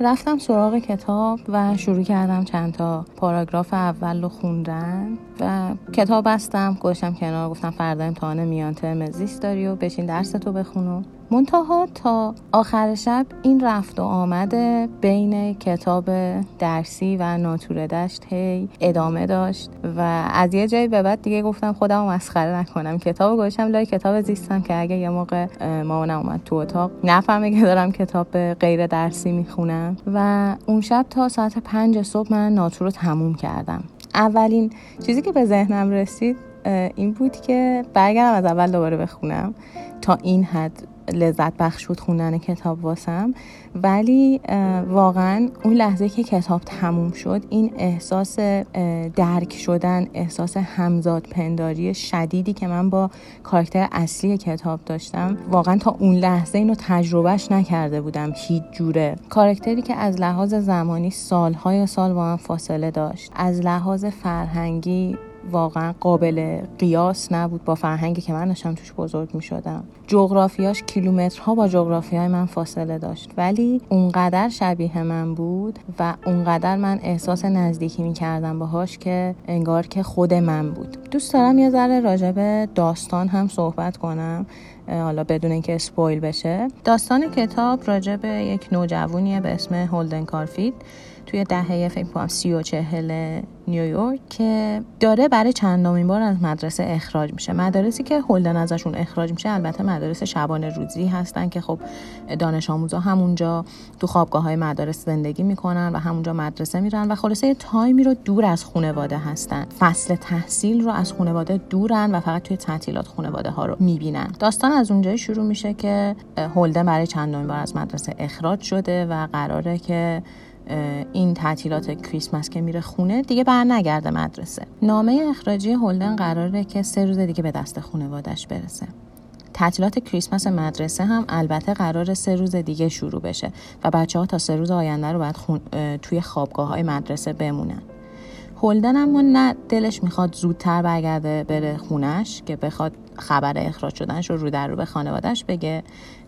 رفتم سراغ کتاب و شروع کردم چند تا پاراگراف اول رو خوندن و کتاب بستم گوشم کنار گفتم فردا امتحان میان ترم زیست داری و بشین درس تو بخونو منتها تا آخر شب این رفت و آمده بین کتاب درسی و ناتوره دشت هی ادامه داشت و از یه جایی به بعد دیگه گفتم خودم مسخره نکنم. کتاب گوشم لای کتاب زیستم که اگه یه موقع مامانم اومد تو اتاق نفهمه که دارم کتاب غیر درسی می‌خونم. و اون شب تا ساعت پنج صبح من ناتور رو تموم کردم. اولین چیزی که به ذهنم رسید این بود که برگردم از اول دوباره بخونم تا این حد لذت بخش بود خوندن کتاب واسم. ولی واقعا اون لحظه که کتاب تموم شد این احساس درک شدن احساس همزاد پنداری شدیدی که من با کارکتر اصلی کتاب داشتم واقعا تا اون لحظه اینو تجربهش نکرده بودم هیچ جوره. کارکتری که از لحاظ زمانی سالهای سال با من فاصله داشت از لحاظ فرهنگی واقعا قابل قیاس نبود با فرهنگی که من داشتم توش بزرگ می شدم جغرافیاش کیلومترها با جغرافیای من فاصله داشت. ولی اونقدر شبیه من بود و اونقدر من احساس نزدیکی می کردم باهاش که انگار که خود من بود. دوست دارم یه ذره راجب داستان هم صحبت کنم. حالا بدون اینکه اسپویل بشه. داستان کتاب راجب یک نوجوانیه به اسم هولدن کارفید توی دهه فکر کنم سی و چهل نیویورک که داره برای چندمین بار از مدرسه اخراج میشه. مدارسی که هولدن ازشون اخراج میشه البته مدارس شبانه روزی هستن که خب دانش آموزا همونجا تو خوابگاه های مدارس زندگی می‌کنن و همونجا مدرسه میرن و خلاصه تایمی رو دور از خانواده هستن. فصل تحصیل رو از خانواده دورن و فقط توی تعطیلات خانواده ها رو می‌بینن. داستان از اونجایی شروع میشه که هولدن برای چندمین بار از مدرسه اخراج شده و قراره که این تعطیلات کریسمس که میره خونه دیگه بر نگرده مدرسه. نامه اخراجی هولدن قراره که سه روز دیگه به دست خانوادش برسه. تعطیلات کریسمس مدرسه هم البته قرار سه روز دیگه شروع بشه و بچه ها تا سه روز آینده رو باید خون... توی خوابگاه های مدرسه بمونن. هولدن اما نه دلش می‌خواد زودتر برگرده بره خونش که بخواد خبر اخراج شدنش رو رو در رو به خانوادهش بگه.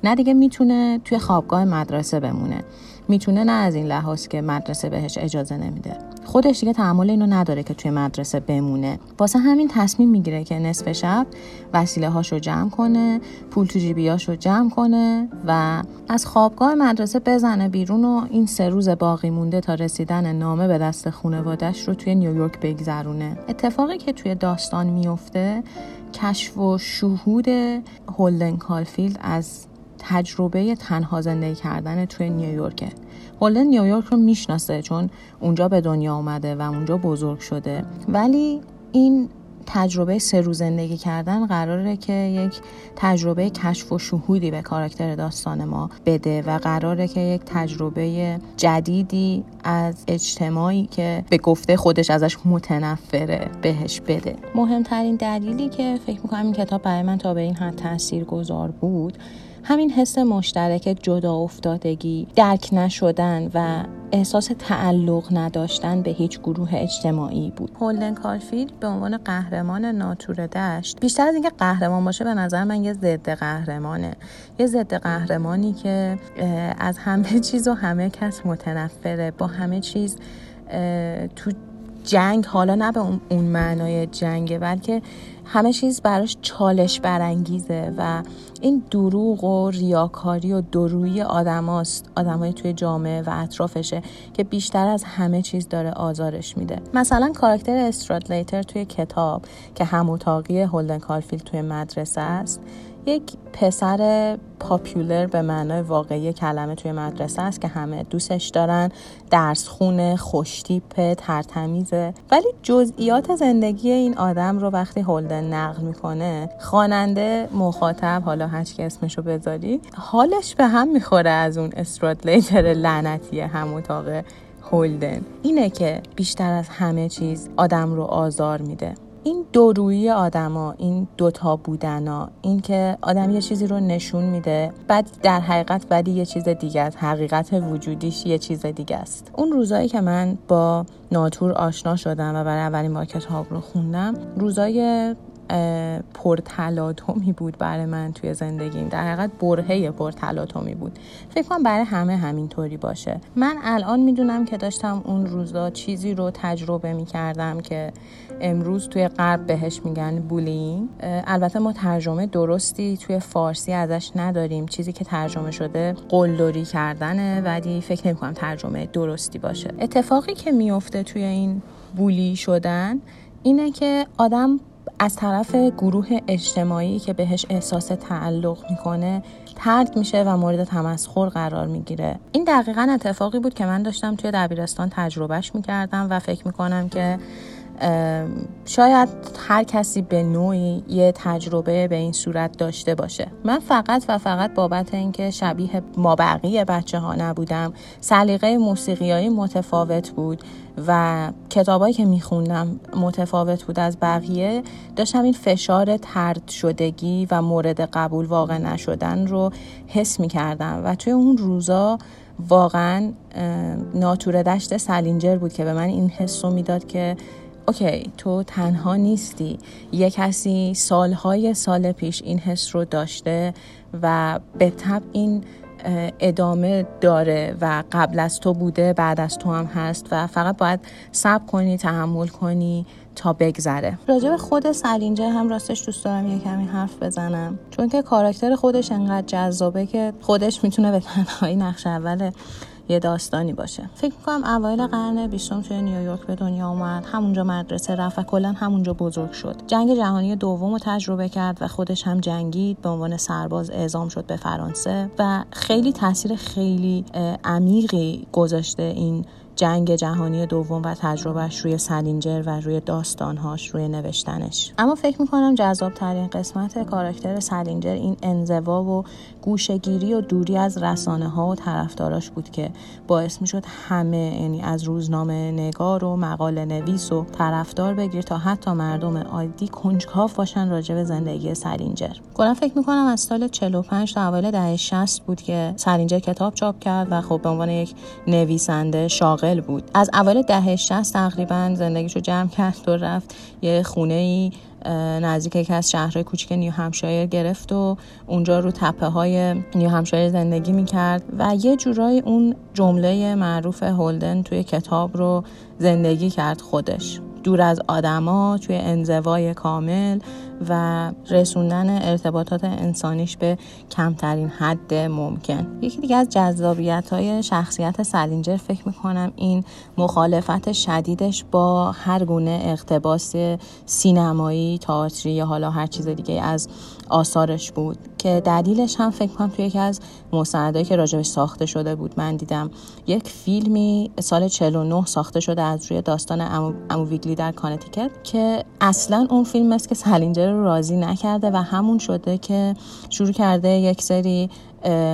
نه دیگه می‌تونه توی خوابگاه مدرسه بمونه. می‌تونه نه از این لحاظ که مدرسه بهش اجازه نمیده. خودش دیگه تحمل اینو نداره که توی مدرسه بمونه. واسه همین تصمیم می‌گیره که نصف شب وسیله هاشو جمع کنه پول تو جیبیاشو جمع کنه و از خوابگاه مدرسه بزنه بیرون و این سه روز باقی مونده تا رسیدن نامه به دست خانوادش رو توی نیویورک بگذرونه. اتفاقی که توی داستان میفته کشف و شهود هولدن کالفیلد از تجربه تنها زندگی کردن توی نیویورکه. هولدن نیویورک رو می‌شناسه چون اونجا به دنیا اومده و اونجا بزرگ شده. ولی این تجربه سه روز زندگی کردن قراره که یک تجربه کشف و شهودی به کاراکتر داستان ما بده و قراره که یک تجربه جدیدی از اجتماعی که به گفته خودش ازش متنفره بهش بده. مهمترین دلیلی که فکر می‌کنم این کتاب برای من تا به این حد تاثیر گذار بود همین حس مشترک جدا افتادگی درک نشدن و احساس تعلق نداشتن به هیچ گروه اجتماعی بود. هولدن کارفیلد به عنوان قهرمان ناتور دشت بیشتر از اینکه قهرمان باشه به نظر من یه ضد قهرمانه. یه ضد قهرمانی که از همه چیز و همه کس متنفره. با همه چیز تو جنگ حالا نه به اون معنای جنگه بلکه همه چیز براش چالش برانگیزه و این دروغ و ریاکاری و درویی آدماست آدمای توی جامعه و اطرافشه که بیشتر از همه چیز داره آزارش میده. مثلا کاراکتر لیتر توی کتاب که هم اتاقی هولدن کارفیلد توی مدرسه است یک پسر پاپیولر به معنای واقعی کلمه توی مدرسه است که همه دوستش دارن. درس خونه خوشتیپ ترتمیزه ولی جزئیات زندگی این آدم رو وقتی هولدن نقل می‌کنه خواننده مخاطب حالا هر که اسمشو بذاری حالش به هم می‌خوره از اون استرادلیتر لعنتی هم اتاق هولدن. اینه که بیشتر از همه چیز آدم رو آزار میده. این دورویی آدما این دوتا بودنا این که آدم یه چیزی رو نشون میده بعد در حقیقت ولی یه چیز دیگه است. حقیقت وجودیش یه چیز دیگه است. اون روزایی که من با ناتور آشنا شدم و برای اولین بار کتاب رو خوندم روزای پرتلاطمی بود برای من توی زندگیم. در حقیقت برهه پرتلاطمی بود. فکر کنم برای همه همینطوری باشه. من الان می‌دونم که داشتم اون روزا چیزی رو تجربه می‌کردم که امروز توی غرب بهش میگن بولینگ. البته ما ترجمه درستی توی فارسی ازش نداریم. چیزی که ترجمه شده قلدری کردنه ولی فکر نمی‌کنم ترجمه درستی باشه. اتفاقی که میفته توی این بولی شدن اینه که آدم از طرف گروه اجتماعی که بهش احساس تعلق می‌کنه ترد میشه و مورد تمسخر قرار می‌گیره. این دقیقا اتفاقی بود که من داشتم توی دبیرستان تجربهش می‌کردم و فکر می‌کنم که شاید هر کسی به نوعی یه تجربه به این صورت داشته باشه. من فقط و فقط بابت اینکه شبیه ما بقیه بچه ها نبودم سلیقه موسیقیایی متفاوت بود و کتابایی که میخوندم متفاوت بود از بقیه داشتم این فشار ترد شدگی و مورد قبول واقع نشدن رو حس می‌کردم و توی اون روزا واقعا ناتور دشت سلینجر بود که به من این حس رو می‌داد که اوکی تو تنها نیستی. یه کسی سالهای سال پیش این حس رو داشته و به طب این ادامه داره و قبل از تو بوده بعد از تو هم هست و فقط باید صبر کنی تحمل کنی تا بگذره. راجع به خود سلینجر هم راستش دوست دارم یه کمی حرف بزنم. چون که کاراکتر خودش انقدر جذابه که خودش می‌تونه به تنهایی نقش اول یه داستانی باشه. فکر می‌کنم اوایل قرن بیستم توی نیویورک به دنیا اومد همونجا مدرسه رفت و کلا همونجا بزرگ شد. جنگ جهانی دوم رو تجربه کرد و خودش هم جنگید به عنوان سرباز اعزام شد به فرانسه و خیلی تاثیر خیلی عمیقی گذاشته این جنگ جهانی دوم و تجربهش روی سلینجر و روی داستانهاش روی نوشتنش. اما فکر می‌کنم جذاب ترین قسمت کاراکتر سلینجر این انزوا و گوشه‌گیری و دوری از رسانه ها و طرفداراش بود که باعث می‌شد همه یعنی از روزنامه نگار و مقاله نویس و طرفدار بگیر تا حتی مردم عادی کنجکاو باشن راجع به زندگی سلینجر کلا فکر می‌کنم از سال 45 تا اوایل دهه 60 بود که سلینجر کتاب چاپ کرد و خب به عنوان یک نویسنده شاغل بود. از اول دهه 60 تقریبا زندگیشو جمع کرد و رفت یه خونه ای نزدیک یکی از شهرهای کوچیک نیو همشایر گرفت و اونجا رو تپه های نیو همشایر زندگی می‌کرد و یه جورایی اون جمله معروف هولدن توی کتاب رو زندگی کرد خودش. دور از آدما توی انزوای کامل و رسوندن ارتباطات انسانیش به کمترین حد ممکن. یکی دیگه از جذابیت های شخصیت سلینجر فکر می‌کنم این مخالفت شدیدش با هر گونه اقتباس سینمایی تئاتری یا حالا هر چیز دیگه از آثارش بود که دلیلش هم فکر کنم توی یکی از مستندایی که راجبش ساخته شده بود من دیدم. یک فیلمی سال 49 ساخته شده از روی داستان عمو ویگیلی در کانتیکت که اصلا اون فیلم است که سلینجر رو راضی نکرده و همون شده که شروع کرده یک سری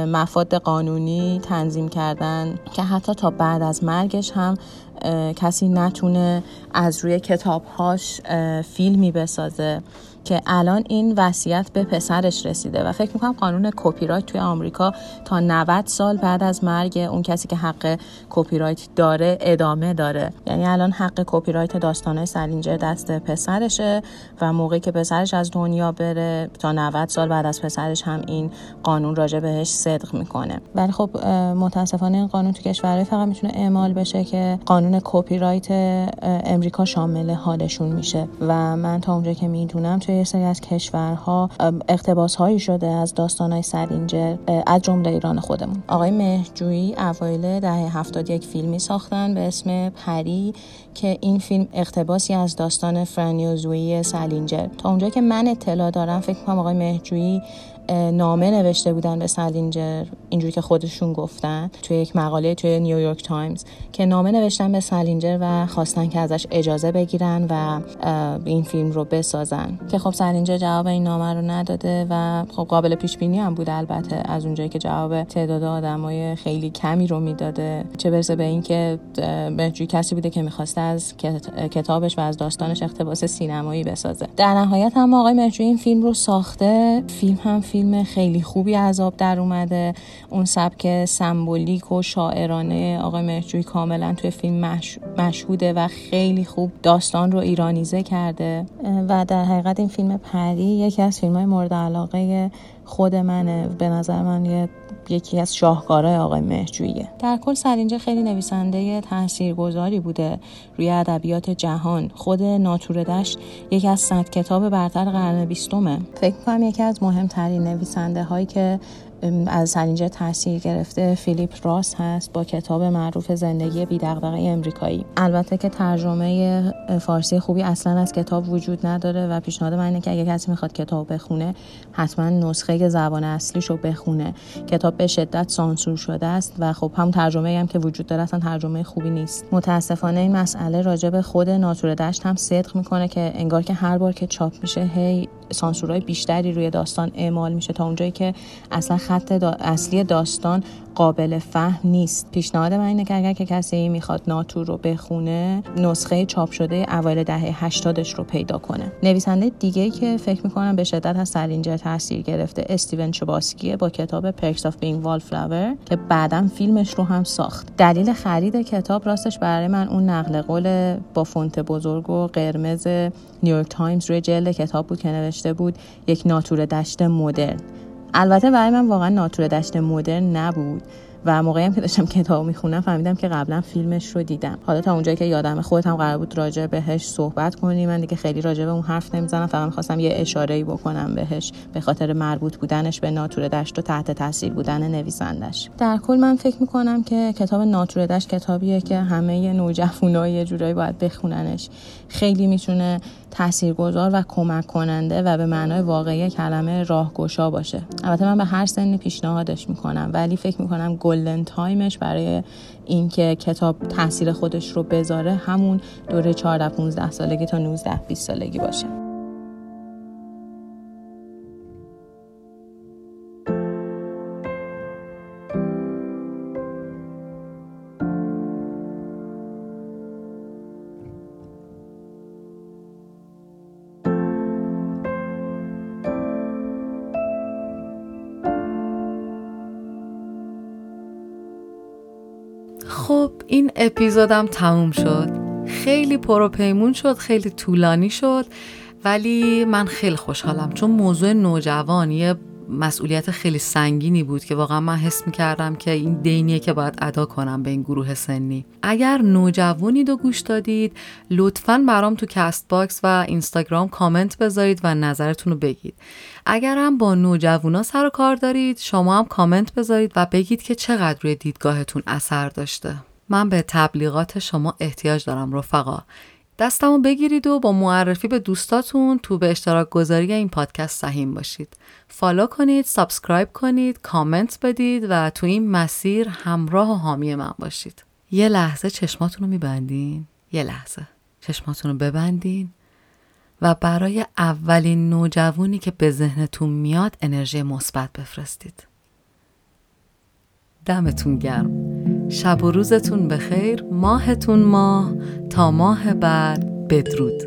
مفاد قانونی تنظیم کردن که حتی تا بعد از مرگش هم کسی نتونه از روی کتابهاش فیلمی بسازه. که الان این وصیت به پسرش رسیده و فکر می‌کنم قانون کپی رایت توی آمریکا تا 90 سال بعد از مرگ اون کسی که حق کپی رایت داره ادامه داره. یعنی الان حق کپی رایت داستانه سلینجر دست پسرشه و موقعی که پسرش از دنیا بره تا 90 سال بعد از پسرش هم این قانون راجع بهش صدق می‌کنه. ولی خب متاسفانه این قانون تو کشورهای فقط می‌تونه اعمال بشه که قانون کپی رایت امریکا شامل حالشون میشه. و من تا اونجا که می‌دونم توی یه سری از کشورها اقتباس هایی شده از داستان های سرینجر از جمله ایران خودمون. آقای مهجویی اوایل دهه هفتاد یک فیلمی ساختن به اسم پری که این فیلم اقتباسی از داستان فرنی و زویی سلینجر تا اونجا که من اطلاع دارم فکر کنم آقای مهرجویی نامه نوشته بودن به سالینجر اینجوری که خودشون گفتن توی یک مقاله توی نیویورک تایمز که نامه نوشتن به سالینجر و خواستن که ازش اجازه بگیرن و این فیلم رو بسازن. که خب سالینجر جواب این نامه رو نداده و خب قابل پیش بینی هم بود البته از اونجایی که جواب تعداد آدمای خیلی کمی رو می‌داده. چه برسه به اینکه به کسی بوده که می‌خواسته از کتابش و از داستانش اقتباس سینمایی بسازه. در نهایت هم آقای مهرجویی این فیلم رو ساخته. فیلم هم فیلم خیلی خوبی آب در اومده. اون سبک سمبولیک و شاعرانه آقای مهرجویی کاملا توی فیلم مشهوده و خیلی خوب داستان رو ایرانیزه کرده. و در حقیقت این فیلم پری یکی از فیلم های مورد علاقه خود منه. به نظر من یه یکی از شاهکارهای آقای مهجوییه در کل سرینجه خیلی نویسنده تاثیرگذاری بوده روی ادبیات جهان. خود ناتور دشت یکی از صد کتاب برتر قرن بیستمه. فکر کنم یکی از مهمترین نویسنده هایی که از سلینجر تاثیر گرفته فیلیپ راس هست با کتاب معروف زندگی بیدقدقه امریکایی. البته که ترجمه فارسی خوبی اصلا از کتاب وجود نداره و پیشنهاد من اینه که اگه کسی می‌خواد کتاب بخونه حتما نسخه زبان اصلیش رو بخونه. کتاب به شدت سانسور شده است و خب هم ترجمه هم که وجود داره اصلا ترجمه خوبی نیست. متاسفانه این مسئله راجع به خود ناتور دشت هم صدق می‌کنه که انگار که هر بار که چاپ میشه هی سانسورهای بیشتری روی داستان اعمال میشه تا اونجایی که اصلا خط اصلی داستان قابل فهم نیست. پیشنهاد من اینه که اگر که کسی می‌خواد ناتور رو بخونه نسخه چاپ شده اوایل دهه 80 رو پیدا کنه. نویسنده دیگه که فکر می‌کنم به شدت از سالینجر تاثیر گرفته استیون چباسکیه با کتاب Perks of Being Wallflower که بعدا فیلمش رو هم ساخت. دلیل خرید کتاب راستش برای من اون نقل قول با فونت بزرگ و قرمز نیویورک تایمز روی جلد کتاب بود که نوشته بود یک ناتور دشت مدرن. البته برای من واقعا ناتور دشت مدرن نبود. و موقعی هم که داشتم کتاب می‌خوندم فهمیدم که قبلا فیلمش رو دیدم. حالا تا اونجایی که یادم خودت هم قرار بود راجع بهش صحبت کنی من دیگه خیلی راجع به اون حرف نمی‌زنم. فقط می‌خواستم یه اشاره ای بکنم بهش به خاطر مربوط بودنش به ناتور دشت و تحت تاثیر بودن نویسندش. در کل من فکر می‌کنم که کتاب ناتور دشت کتابیه که همه نوجوانا یه جورایی باید بخوننش. خیلی می‌تونه تاثیرگذار و کمک کننده و به معنای واقعی کلمه راهگشا باشه. البته من به هر سنی پیشنهادش می‌کنم ولی فکر می‌کنم گلدن تایمش برای اینکه کتاب تاثیر خودش رو بذاره همون دوره 14 15 سالگی تا 19 20 سالگی باشه. این اپیزودم تموم شد. خیلی پروپیمون شد خیلی طولانی شد ولی من خیلی خوشحالم چون موضوع نوجوان یه مسئولیت خیلی سنگینی بود که واقعا من حس می کردم که این دینیه که باید ادا کنم به این گروه سنی. اگر نوجوانید و گوش دادید لطفا برام تو Castbox و اینستاگرام کامنت بذارید و نظرتون رو بگید. اگر هم با نوجوانا سر و کار دارید شما هم کامنت بذارید و بگید که چقدر روی دیدگاهتون اثر داشته. من به تبلیغات شما احتیاج دارم رفقا دستمو بگیرید و با معرفی به دوستاتون تو به اشتراک گذاری این پادکست سهیم باشید. follow کنید، subscribe کنید، کامنت بدید و تو این مسیر همراه و حامی من باشید. یه لحظه چشماتون رو میبندین. یه لحظه. چشماتون رو ببندین و برای اولین نوجوانی که به ذهنتون میاد انرژی مثبت بفرستید. دمتون گرم. شب و روزتون بخیر ماهتون ماه تا ماه بعد. بدرود.